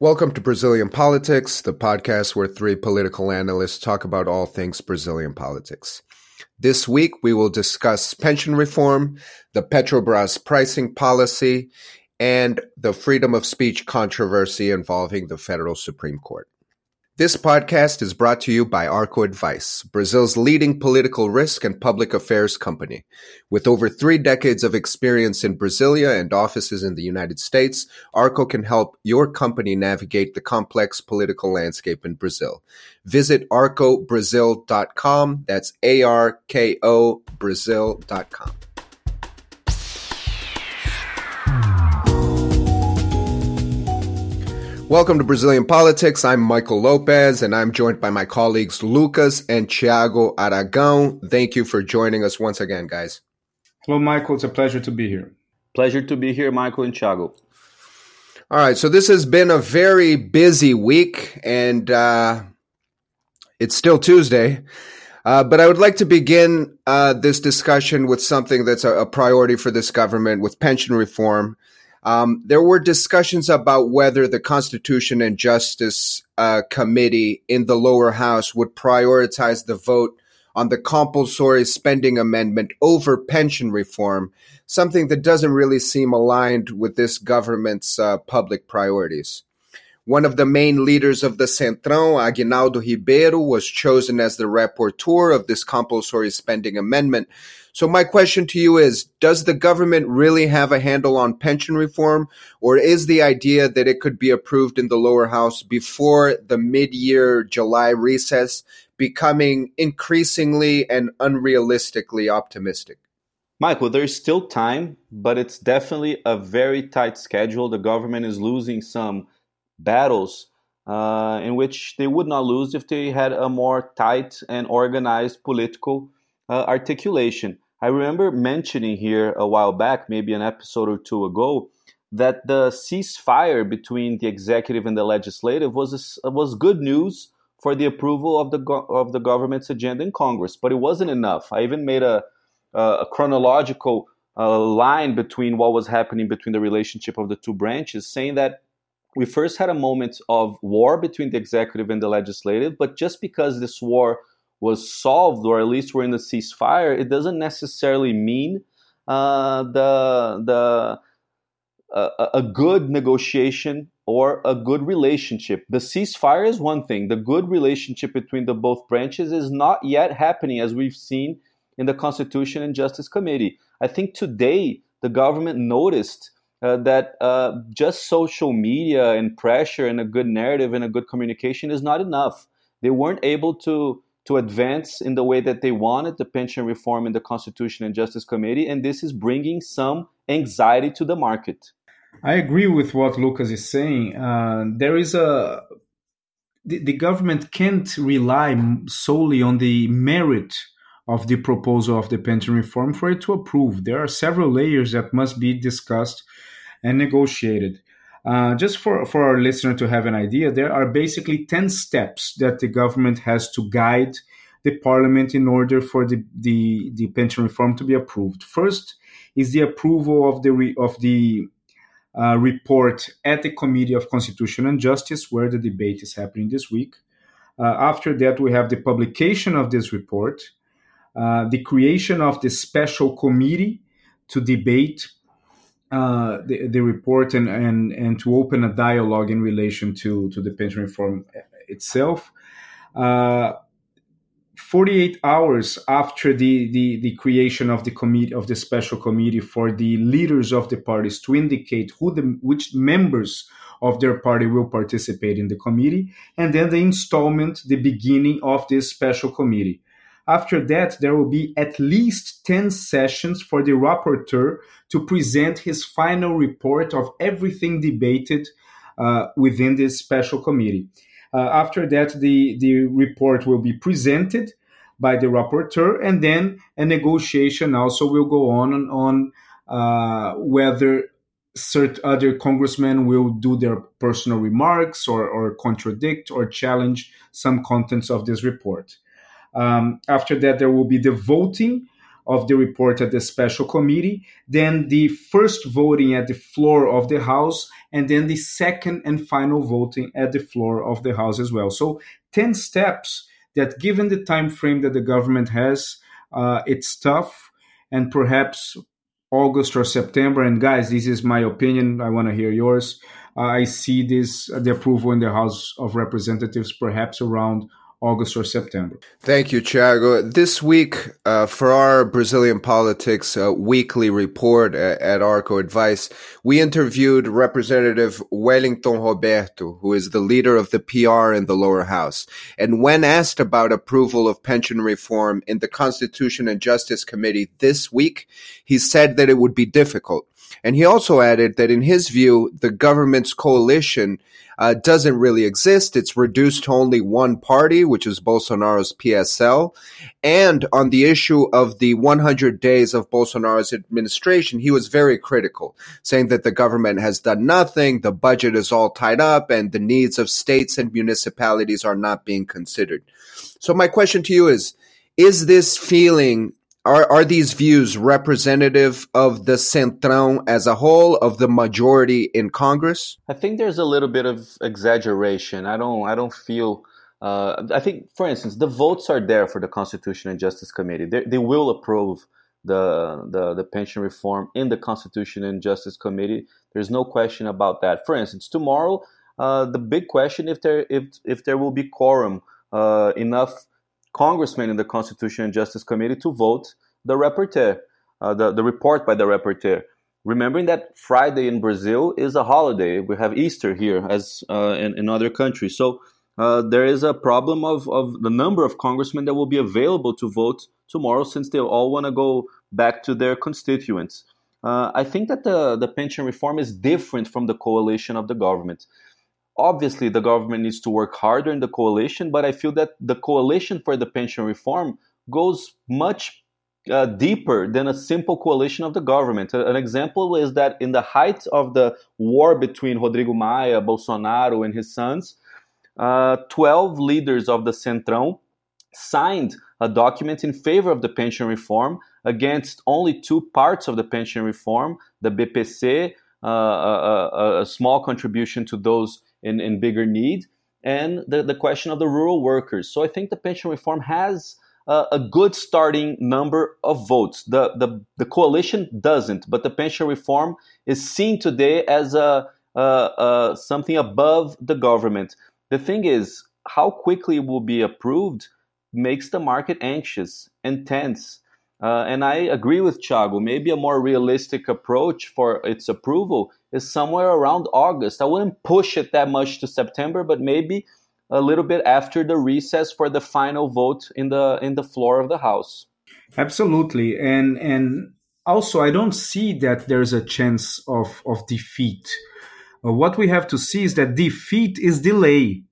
Welcome to Brazilian Politics, the podcast where three political analysts talk about all things Brazilian politics. This week, we will discuss pension reform, the Petrobras pricing policy, and the freedom of speech controversy involving the federal Supreme Court. This podcast is brought to you by Arko Advice, Brazil's leading political risk and public affairs company. With over three decades of experience in Brasilia and offices in the United States, Arko can help your company navigate the complex political landscape in Brazil. Visit arkobrazil.com. That's A R K O Brazil.com. Welcome to Brazilian Politics. I'm Michael Lopez, and I'm joined by my colleagues Lucas and Thiago Aragão. Thank you for joining us once again, guys. Hello, Michael. It's a pleasure to be here. Pleasure to be here, Michael and Thiago. All right, so this has been a very busy week, and uh, it's still Tuesday. Uh, but I would like to begin uh, this discussion with something that's a, a, priority for this government with pension reform. Um, there were discussions about whether the Constitution and Justice uh, Committee in the lower house would prioritize the vote on the compulsory spending amendment over pension reform, something that doesn't really seem aligned with this government's uh, public priorities. One of the main leaders of the Centrão, Aguinaldo Ribeiro, was chosen as the rapporteur of this compulsory spending amendment. So my question to you is, does the government really have a handle on pension reform, or is the idea that it could be approved in the lower house before the mid-year July recess becoming increasingly and unrealistically optimistic? Michael, there's still time, but it's definitely a very tight schedule. The government is losing some battles uh, in which they would not lose if they had a more tight and organized political uh, articulation. I remember mentioning here a while back, maybe an episode or two ago, that the ceasefire between the executive and the legislative was a, was good news for the approval of the go- of the government's agenda in Congress, but it wasn't enough. I even made a a chronological uh, line between what was happening between the relationship of the two branches, saying that we first had a moment of war between the executive and the legislative, but just because this war was solved, or at least we're in the ceasefire, it doesn't necessarily mean uh, the the uh, a good negotiation or a good relationship. The ceasefire is one thing. The good relationship between the both branches is not yet happening, as we've seen in the Constitution and Justice Committee. I think today the government noticed uh, that uh, just social media and pressure and a good narrative and a good communication is not enough. They weren't able to to advance in the way that they wanted the pension reform in the Constitution and Justice Committee, and this is bringing some anxiety to the market. I agree with what Lucas is saying. Uh, there is a the, the government can't rely solely on the merit of the proposal of the pension reform for it to approve. There are several layers that must be discussed and negotiated. Uh, just for, for our listener to have an idea, there are basically 10 steps that the government has to guide the parliament in order for the, the, the pension reform to be approved. First is the approval of the, re, of the uh, report at the Committee of Constitution and Justice, where the debate is happening this week. Uh, after that, we have the publication of this report, uh, the creation of the special committee to debate uh, the, the report and, and, and to open a dialogue in relation to, to the pension reform itself. Uh, 48 hours after the, the, the creation of the committee of the special committee for the leaders of the parties to indicate who the which members of their party will participate in the committee, and then the installment, the beginning of this special committee. After that, there will be at least 10 sessions for the rapporteur to present his final report of everything debated uh, within this special committee. Uh, after that, the, the report will be presented by the rapporteur, and then a negotiation also will go on on uh, whether certain other congressmen will do their personal remarks or, or contradict or challenge some contents of this report. Um, after that, there will be the voting of the report at the special committee, then the first voting at the floor of the House, and then the second and final voting at the floor of the House as well. So 10 steps that given the time frame that the government has, uh, it's tough and perhaps August or September. And guys, this is my opinion. I want to hear yours. Uh, I see this the approval in the House of Representatives perhaps around August or September. Thank you, Thiago. This week, uh, for our Brazilian politics uh, weekly report at, at, Arko Advice, we interviewed Representative Wellington Roberto, who is the leader of the PR in the lower house. And when asked about approval of pension reform in the Constitution and Justice Committee this week, he said that it would be difficult. And he also added that in his view, the government's coalition uh, doesn't really exist. It's reduced to only one party, which is Bolsonaro's PSL. And on the issue of the 100 days of Bolsonaro's administration, he was very critical, saying that the government has done nothing, the budget is all tied up, and the needs of states and municipalities are not being considered. So my question to you is, is this feeling are are these views representative of the Centrão as a whole, of the majority in Congress? I think there's a little bit of exaggeration. I don't I don't feel. Uh, I think, for instance, the votes are there for the Constitution and Justice Committee. They, they will approve the, the the pension reform in the Constitution and Justice Committee. There's no question about that. For instance, tomorrow, uh, the big question if there if if there will be quorum uh, enough congressmen in the Constitution and Justice Committee to vote the rapporteur, uh, the, the report by the rapporteur. Remembering that Friday in Brazil is a holiday. We have Easter here as uh, in, in other countries. So uh, there is a problem of, of the number of congressmen that will be available to vote tomorrow since they all want to go back to their constituents. Uh, I think that the, the pension reform is different from the coalition of the government obviously the government needs to work harder in the coalition, but I feel that the coalition for the pension reform goes much uh, deeper than a simple coalition of the government. An example is that in the height of the war between Rodrigo Maia, Bolsonaro, and his sons, uh, 12 leaders of the Centrão signed a document in favor of the pension reform against only two parts of the pension reform the BPC, uh, a, a, a small contribution to those in, in bigger need, and the, the question of the rural workers. So I think the pension reform has uh, a good starting number of votes. The, the, the coalition doesn't, but the pension reform is seen today as a, uh, uh, something above the government. The thing is, how quickly it will be approved makes the market anxious and tense. Uh, and I agree with Thiago. Maybe a more realistic approach for its approval is somewhere around August. I wouldn't push it that much to September, but maybe a little bit after the recess for the final vote in the in the floor of the House. Absolutely, and and also I don't see that there's a chance of of defeat. Uh, what we have to see is that defeat is delay.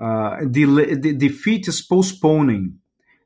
Uh, delay the defeat is postponing.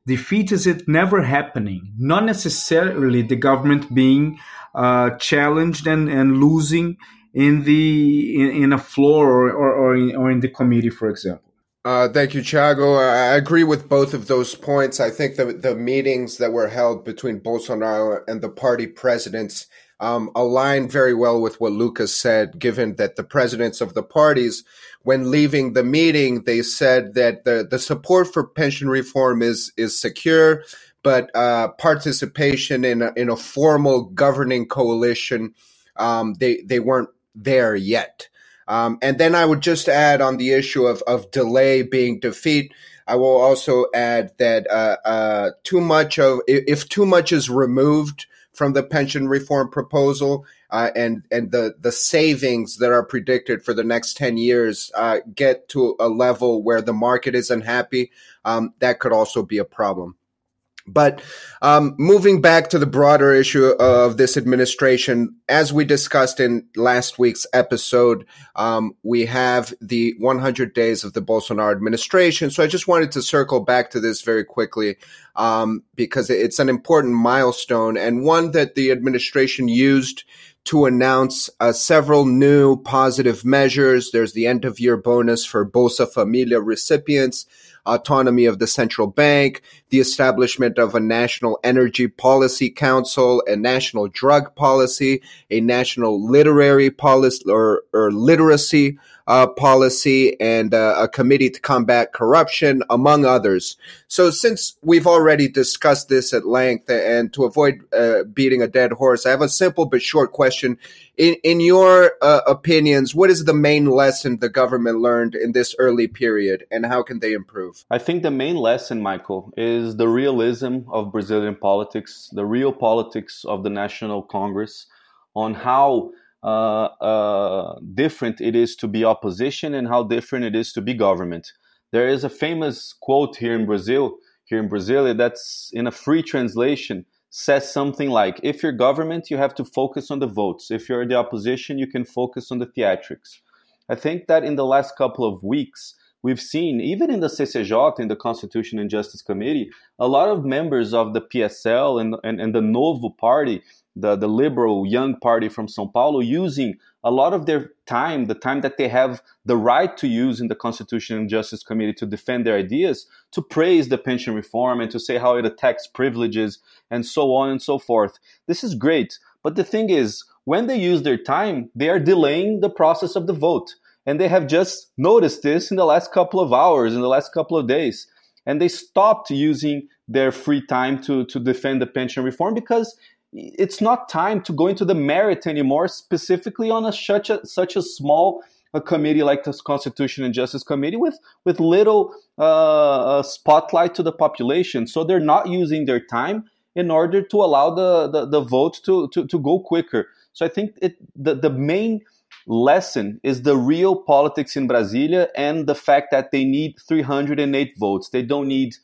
Defeat is it never happening. Not necessarily the government being uh, challenged and, and losing in the in, in a floor or or, or in, or in the committee, for example. Uh, thank you, Thiago. I agree with both of those points. I think the the meetings that were held between Bolsonaro and the party presidents um, align very well with what Lucas said, given that the presidents of the parties, when leaving the meeting, they said that the, the support for pension reform is is secure but uh, participation in a, in a formal governing coalition, um, they they weren't there yet. Um, and then I would just add on the issue of of delay being defeat. I will also add that uh, uh, too much of if too much is removed from the pension reform proposal, uh, and and the the savings that are predicted for the next ten years uh, get to a level where the market isn't happy, um, that could also be a problem. But um, moving back to the broader issue of this administration, as we discussed in last week's episode, um, we have the 100 days of the Bolsonaro administration. So I just wanted to circle back to this very quickly um, because it's an important milestone and one that the administration used to announce uh, several new positive measures. There's the end of year bonus for Bolsa Familia recipients autonomy of the central bank, the establishment of a national energy policy council, a national drug policy, a national literary policy or, or literacy uh, policy and uh, a committee to combat corruption, among others. So, since we've already discussed this at length, and to avoid uh, beating a dead horse, I have a simple but short question. In, in your uh, opinions, what is the main lesson the government learned in this early period, and how can they improve? I think the main lesson, Michael, is the realism of Brazilian politics, the real politics of the National Congress, on how uh, uh, different it is to be opposition and how different it is to be government. There is a famous quote here in Brazil, here in Brazil, that's in a free translation says something like, "If you're government, you have to focus on the votes. If you're the opposition, you can focus on the theatrics." I think that in the last couple of weeks, we've seen, even in the CCJ, in the Constitution and Justice Committee, a lot of members of the PSL and, and, and the Novo Party the, the liberal young party from Sao Paulo using a lot of their time, the time that they have the right to use in the Constitution and Justice Committee to defend their ideas, to praise the pension reform and to say how it attacks privileges and so on and so forth. This is great. But the thing is, when they use their time, they are delaying the process of the vote. And they have just noticed this in the last couple of hours, in the last couple of days. And they stopped using their free time to, to defend the pension reform because it's not time to go into the merit anymore, specifically on a such a such a small a committee like the Constitution and Justice Committee with with little uh, spotlight to the population. So they're not using their time in order to allow the the, the vote to, to to go quicker. So I think it the the main lesson is the real politics in Brasilia and the fact that they need 308 votes. They don't need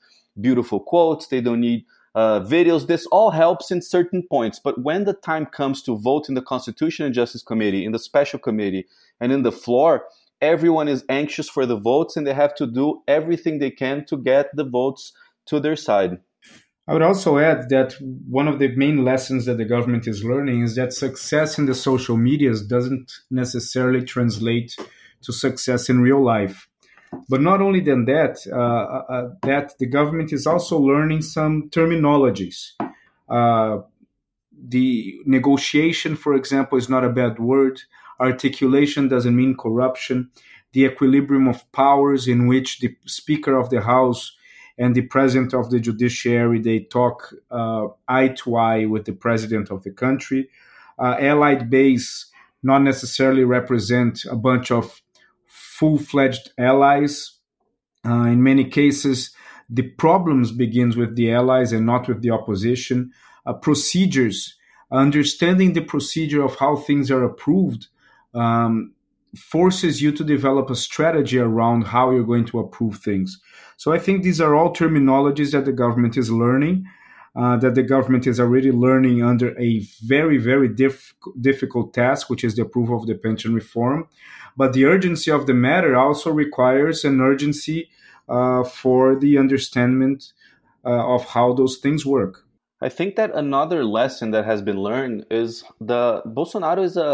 beautiful quotes. They don't need uh, videos. This all helps in certain points. But when the time comes to vote in the Constitution and Justice Committee, in the special committee, and in the floor, everyone is anxious for the votes and they have to do everything they can to get the votes to their side. I would also add that one of the main lessons that the government is learning is that success in the social medias doesn't necessarily translate to success in real life. But not only than that, uh, uh, uh, that the government is also learning some terminologies. The negotiation, for example, is not a bad word. Articulation doesn't mean corruption. The equilibrium of powers, in which the Speaker of the House and the President of the Judiciary they talk uh, eye to eye with the President of the country. Uh, allied base not necessarily represent a bunch of full-fledged allies. Uh, in many cases, the problems begins with the allies and not with the opposition. Uh, procedures, understanding the procedure of how things are approved, um, forces you to develop a strategy around how you're going to approve things. So I think these are all terminologies that the government is learning. Uh, that the government is already learning under a very, very diff- difficult task, which is the approval of the pension reform. But the urgency of the matter also requires an urgency uh, for the understanding uh, of how those things work. I think that another lesson that has been learned is the Bolsonaro is a,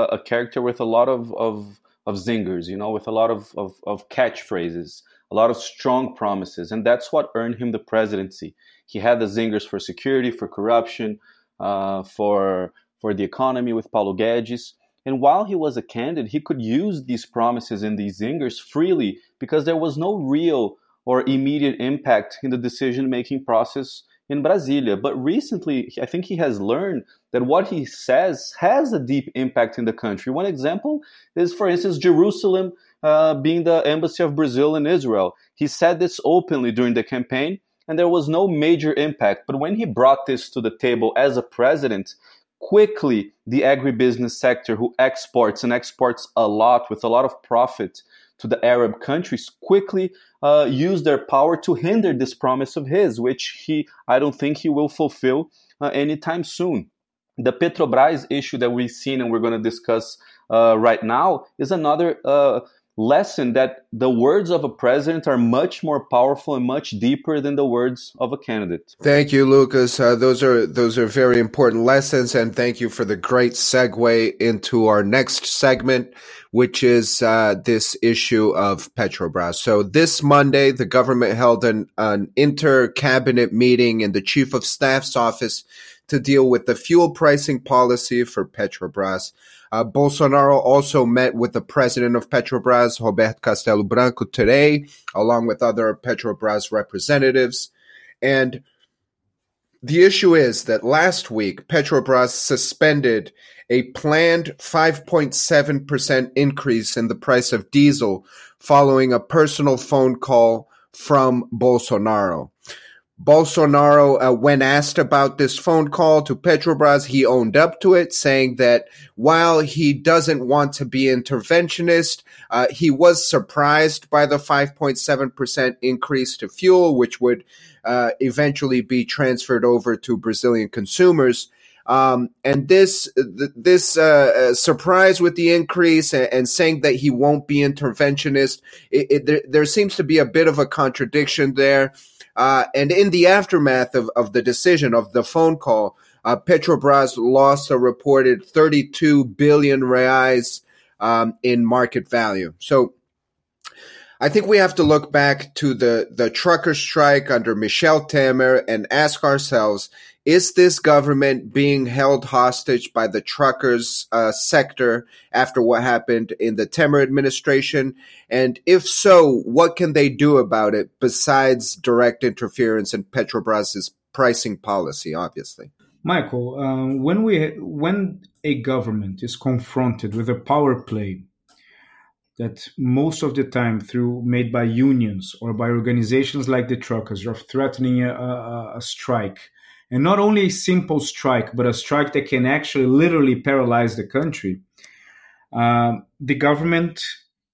a, a character with a lot of, of, of zingers, you know, with a lot of, of, of catchphrases, a lot of strong promises, and that's what earned him the presidency. He had the zingers for security, for corruption, uh, for for the economy with Paulo Guedes, and while he was a candidate, he could use these promises and these zingers freely because there was no real or immediate impact in the decision making process in Brasilia. But recently, I think he has learned that what he says has a deep impact in the country. One example is, for instance, Jerusalem uh, being the embassy of Brazil in Israel. He said this openly during the campaign, and there was no major impact. But when he brought this to the table as a president, quickly the agribusiness sector, who exports and exports a lot with a lot of profit to the Arab countries, quickly uh, use their power to hinder this promise of his, which he, I don't think he will fulfill uh, anytime soon. The Petrobras issue that we've seen and we're going to discuss uh, right now is another uh, lesson that the words of a president are much more powerful and much deeper than the words of a candidate. Thank you, Lucas. Uh, those are those are very important lessons, and thank you for the great segue into our next segment, which is uh, this issue of Petrobras. So this Monday, the government held an, an inter cabinet meeting in the chief of staff's office to deal with the fuel pricing policy for Petrobras. Uh, Bolsonaro also met with the president of Petrobras, Roberto Castelo Branco, today, along with other Petrobras representatives. And the issue is that last week, Petrobras suspended a planned 5.7% increase in the price of diesel following a personal phone call from Bolsonaro. Bolsonaro, uh, when asked about this phone call to Petrobras, he owned up to it, saying that while he doesn't want to be interventionist, uh, he was surprised by the 5.7% increase to fuel, which would uh, eventually be transferred over to Brazilian consumers. Um, and this this uh, uh, surprise with the increase and, and, saying that he won't be interventionist, it, it, there, there, seems to be a bit of a contradiction there. Uh, and in the aftermath of, of the decision of the phone call, uh, Petrobras lost a reported 32 billion reais um, in market value. So I think we have to look back to the, the trucker strike under Michel Temer and ask ourselves is this government being held hostage by the truckers uh, sector after what happened in the Temer administration? And if so, what can they do about it besides direct interference in Petrobras's pricing policy, obviously? Michael, um, when we when a government is confronted with a power play that most of the time through made by unions or by organizations like the truckers are threatening a, a, a strike and not only a simple strike, but a strike that can actually literally paralyze the country, uh, the government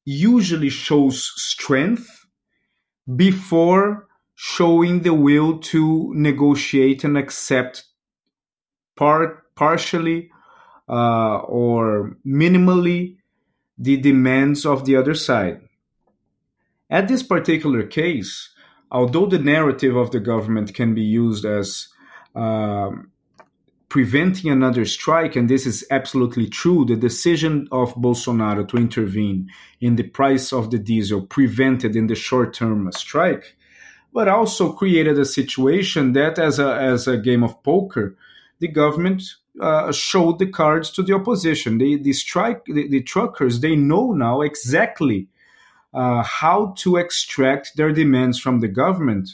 usually shows strength before showing the will to negotiate and accept part partially uh, or minimally the demands of the other side. At this particular case, although the narrative of the government can be used as um, preventing another strike, and this is absolutely true, the decision of Bolsonaro to intervene in the price of the diesel prevented in the short term a strike, but also created a situation that, as a, as a game of poker, the government uh, showed the cards to the opposition. The, the strike, the, the truckers, they know now exactly uh, how to extract their demands from the government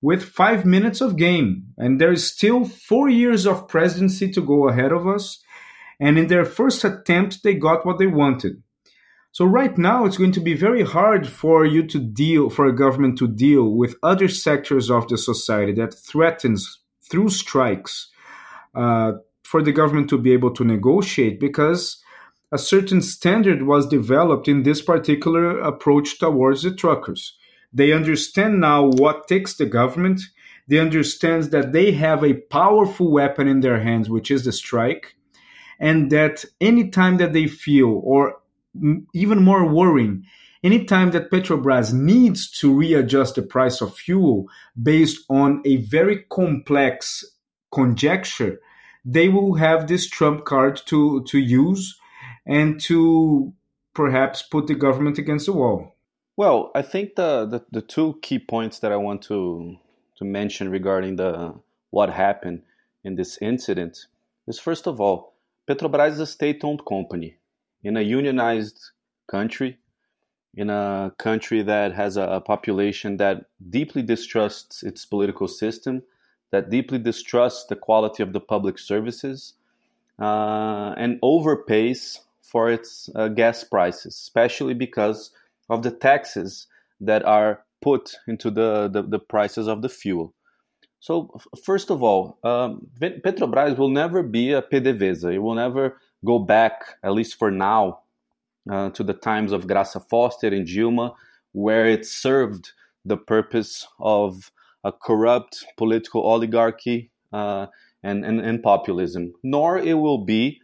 with five minutes of game. And there is still four years of presidency to go ahead of us. And in their first attempt, they got what they wanted. So right now, it's going to be very hard for you to deal, for a government to deal with other sectors of the society that threatens through strikes uh, for the government to be able to negotiate because a certain standard was developed in this particular approach towards the truckers. They understand now what takes the government. They understand that they have a powerful weapon in their hands, which is the strike, and that anytime that they feel, or even more worrying, anytime that Petrobras needs to readjust the price of fuel based on a very complex conjecture, they will have this trump card to, to use and to perhaps put the government against the wall. Well, I think the, the, the two key points that I want to to mention regarding the what happened in this incident is first of all, Petrobras is a state-owned company in a unionized country, in a country that has a, a population that deeply distrusts its political system, that deeply distrusts the quality of the public services, uh, and overpays for its uh, gas prices, especially because of the taxes that are put into the, the, the prices of the fuel. So, first of all, um, Petrobras will never be a PDVSA. It will never go back, at least for now, uh, to the times of Graça Foster and Dilma, where it served the purpose of a corrupt political oligarchy uh, and, and, and, populism. Nor it will be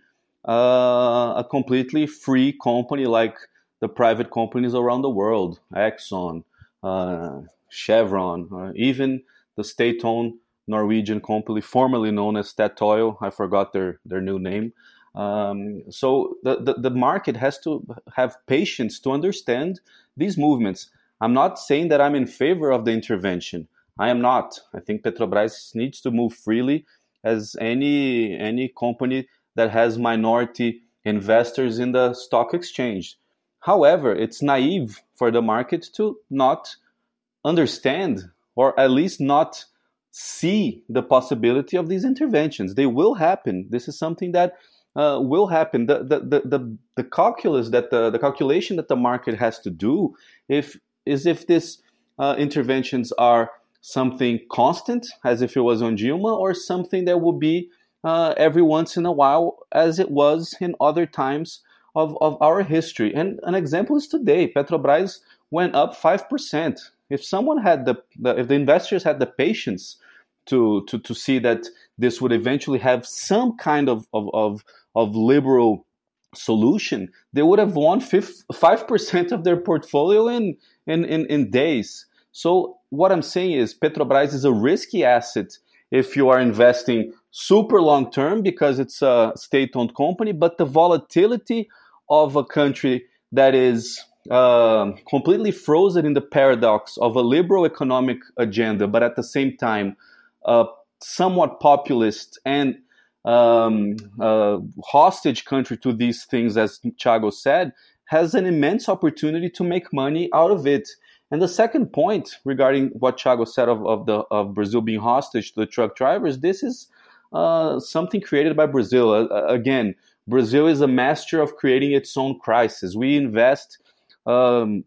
uh, a completely free company like the private companies around the world, Exxon, uh, Chevron, uh, even the state-owned Norwegian company formerly known as Statoil. I forgot their, their new name. Um, so the, the, the market has to have patience to understand these movements. I'm not saying that I'm in favor of the intervention. I am not. I think Petrobras needs to move freely as any any company that has minority investors in the stock exchange. However, it's naive for the market to not understand or at least not see the possibility of these interventions. They will happen. This is something that uh, will happen. The, the, the, the, the calculus that the, the calculation that the market has to do if is if these uh, interventions are something constant, as if it was on Dilma, or something that will be uh, every once in a while, as it was in other times of, of our history. And an example is today. Petrobras went up 5%. If someone had the, the if the investors had the patience to, to, to see that this would eventually have some kind of, of, of, of liberal solution, they would have won 5% of their portfolio in, in, in, in days. So what I'm saying is Petrobras is a risky asset if you are investing super long term because it's a state owned company, but the volatility of a country that is uh, completely frozen in the paradox of a liberal economic agenda, but at the same time, somewhat populist and um, hostage country to these things, as Thiago said, has an immense opportunity to make money out of it. And the second point regarding what Thiago said of, of, the, of Brazil being hostage to the truck drivers, this is uh, something created by Brazil. Uh, again, Brazil is a master of creating its own crisis. We invest um,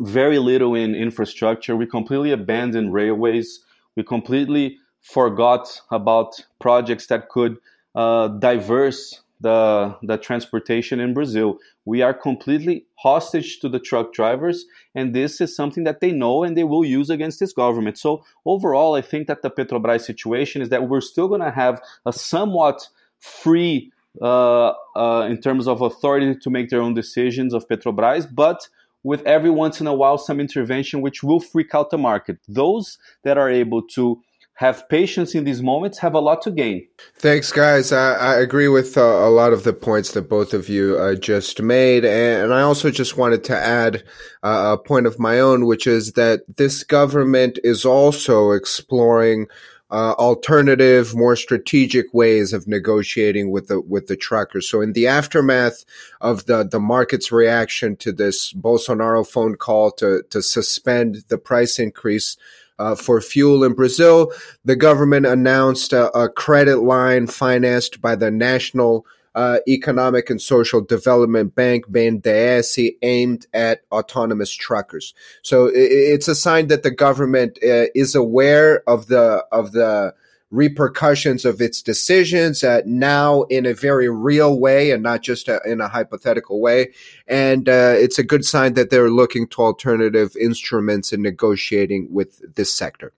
very little in infrastructure. We completely abandon railways. We completely forgot about projects that could uh, diverse the, the transportation in Brazil. We are completely hostage to the truck drivers, and this is something that they know and they will use against this government. So, overall, I think that the Petrobras situation is that we're still going to have a somewhat free in terms of authority to make their own decisions of Petrobras, but with every once in a while some intervention which will freak out the market. Those that are able to have patience in these moments have a lot to gain. Thanks, guys. I, I agree with uh, a lot of the points that both of you uh, just made. And I also just wanted to add uh, a point of my own, which is that this government is also exploring uh, alternative, more strategic ways of negotiating with the with the truckers. So, in the aftermath of the the market's reaction to this Bolsonaro phone call to to suspend the price increase. Uh, for fuel in Brazil, the government announced a, a credit line financed by the National uh, Economic and Social Development Bank, BNDES, aimed at autonomous truckers. So it's a sign that the government uh, is aware of the of the repercussions of its decisions uh, now in a very real way and not just a, in a hypothetical way. And uh, it's a good sign that they're looking to alternative instruments in negotiating with this sector.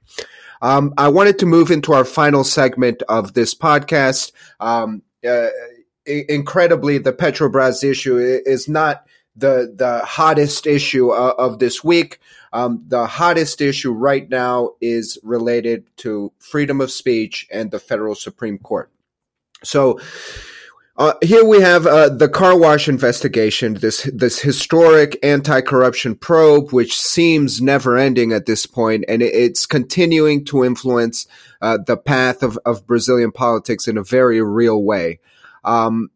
Um, I wanted to move into our final segment of this podcast. Um, uh, incredibly, the Petrobras issue is not the the hottest issue uh, of this week. Um, the hottest issue right now is related to freedom of speech and the federal Supreme Court. So. Uh, here we have uh, the car wash investigation, this this historic anti-corruption probe, which seems never-ending at this point, and it's continuing to influence uh, the path of, of Brazilian politics in a very real way. Um,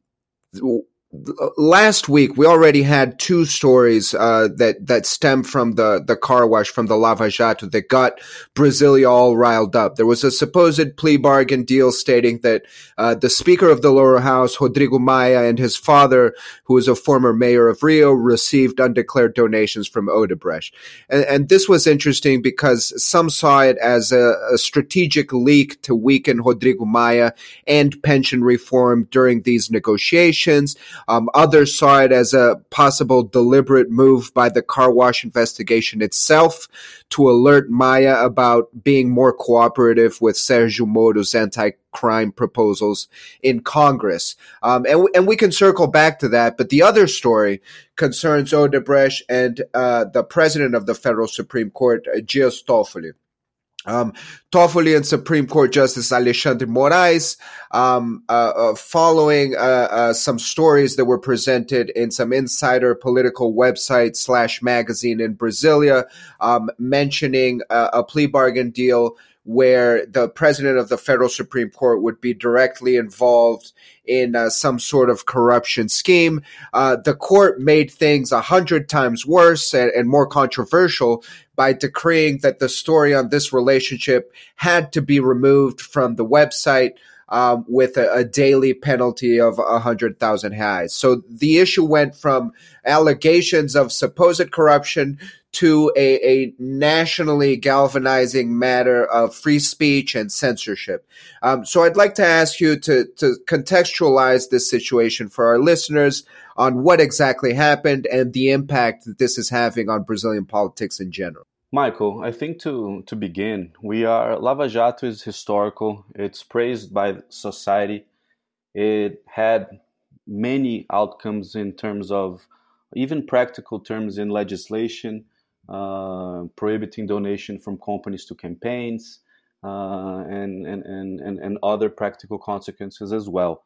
last week we already had two stories uh, that that stem from the the car wash from the Lava Jato that got Brasilia all riled up. There was a supposed plea bargain deal stating that uh, the Speaker of the lower house, Rodrigo Maia, and his father, who is a former mayor of Rio, received undeclared donations from Odebrecht, and, and this was interesting because some saw it as a, a strategic leak to weaken Rodrigo Maia and pension reform during these negotiations. Um, others saw it as a possible deliberate move by the car wash investigation itself to alert Maia about being more cooperative with Sergio Moro's anti-crime proposals in Congress. Um, and, and we can circle back to that. But the other story concerns Odebrecht and uh, the president of the federal Supreme Court, uh, Toffoli. Um, Toffoli Supreme Court Justice Alexandre Moraes, um, uh, uh, following uh, uh, some stories that were presented in some insider political website slash magazine in Brasilia, um, mentioning a plea bargain deal where the president of the federal Supreme Court would be directly involved in uh, some sort of corruption scheme. Uh, the court made things a hundred times worse and, and, more controversial by decreeing that the story on this relationship had to be removed from the website. Um, with a, a, daily penalty of a hundred thousand reais. So the issue went from allegations of supposed corruption to a, a nationally galvanizing matter of free speech and censorship. Um, so I'd like to ask you to, to contextualize this situation for our listeners on what exactly happened and the impact that this is having on Brazilian politics in general. Michael, I think to, to begin, we are Lava Jato is historical. It's praised by society. It had many outcomes in terms of even practical terms in legislation uh, prohibiting donation from companies to campaigns, uh, and, and, and, and other practical consequences as well.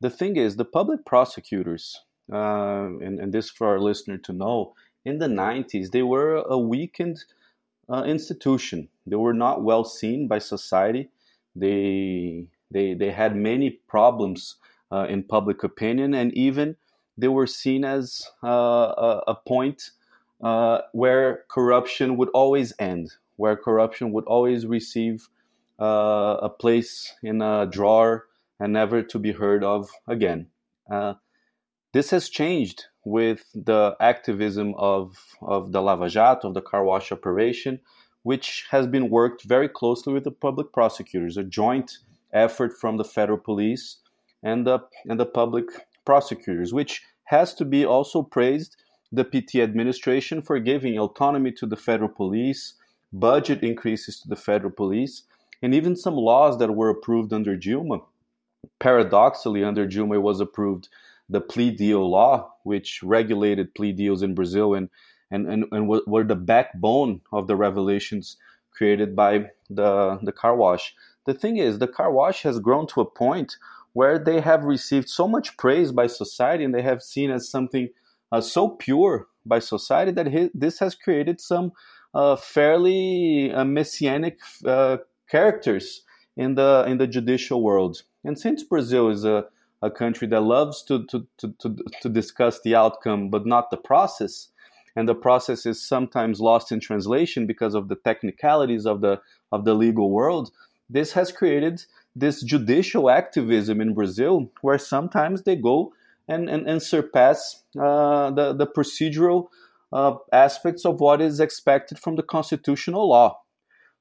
The thing is, the public prosecutors, uh, and, and this for our listener to know, in the 90s, they were a weakened uh, institution. They were not well seen by society. They, they, they had many problems uh, in public opinion, and even they were seen as uh, a, a point uh, where corruption would always end, where corruption would always receive uh, a place in a drawer and never to be heard of again. This has changed with the activism of, of the Lava Jato, of the car wash operation, which has been worked very closely with the public prosecutors, a joint effort from the federal police and the, and the public prosecutors, which has to be also praised the PT administration for giving autonomy to the federal police, budget increases to the federal police, and even some laws that were approved under Dilma. Paradoxically, under Dilma was approved the plea deal law, which regulated plea deals in Brazil and, and, and, and were the backbone of the revelations created by the, the car wash. The thing is, the car wash has grown to a point where they have received so much praise by society and they have seen as something uh, so pure by society that he, this has created some uh, fairly uh, messianic uh, characters in the in the judicial world. And since Brazil is a, a country that loves to, to, to, to, to discuss the outcome but not the process, and the process is sometimes lost in translation because of the technicalities of the of the legal world, this has created this judicial activism in Brazil where sometimes they go and, and, and surpass uh, the, the procedural uh, aspects of what is expected from the constitutional law.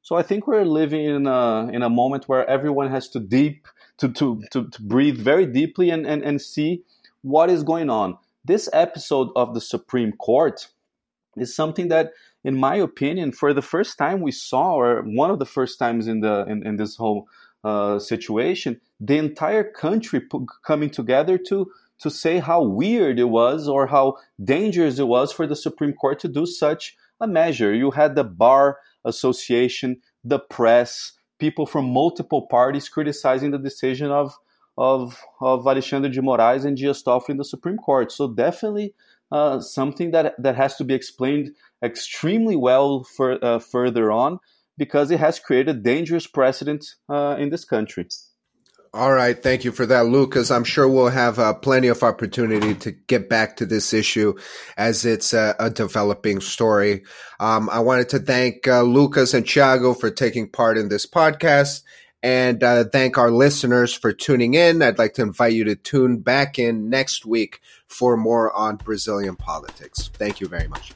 So I think we're living in a, in a moment where everyone has to deep to, to, to, to breathe very deeply and, and, and see what is going on. This episode of the Supreme Court is something that, in my opinion, for the first time we saw, or one of the first times in the in, in this whole uh, situation, the entire country coming together to to say how weird it was or how dangerous it was for the Supreme Court to do such a measure. You had the Bar Association, the press, people from multiple parties criticizing the decision of of, of Alexandre de Moraes and Dias Toffoli in the Supreme Court. So definitely uh, something that that has to be explained extremely well for, uh, further on because it has created dangerous precedent uh, in this country. All right. Thank you for that, Lucas. I'm sure we'll have uh, plenty of opportunity to get back to this issue as it's a, a developing story. Um, I wanted to thank uh, Lucas and Thiago for taking part in this podcast and uh, thank our listeners for tuning in. I'd like to invite you to tune back in next week for more on Brazilian politics. Thank you very much.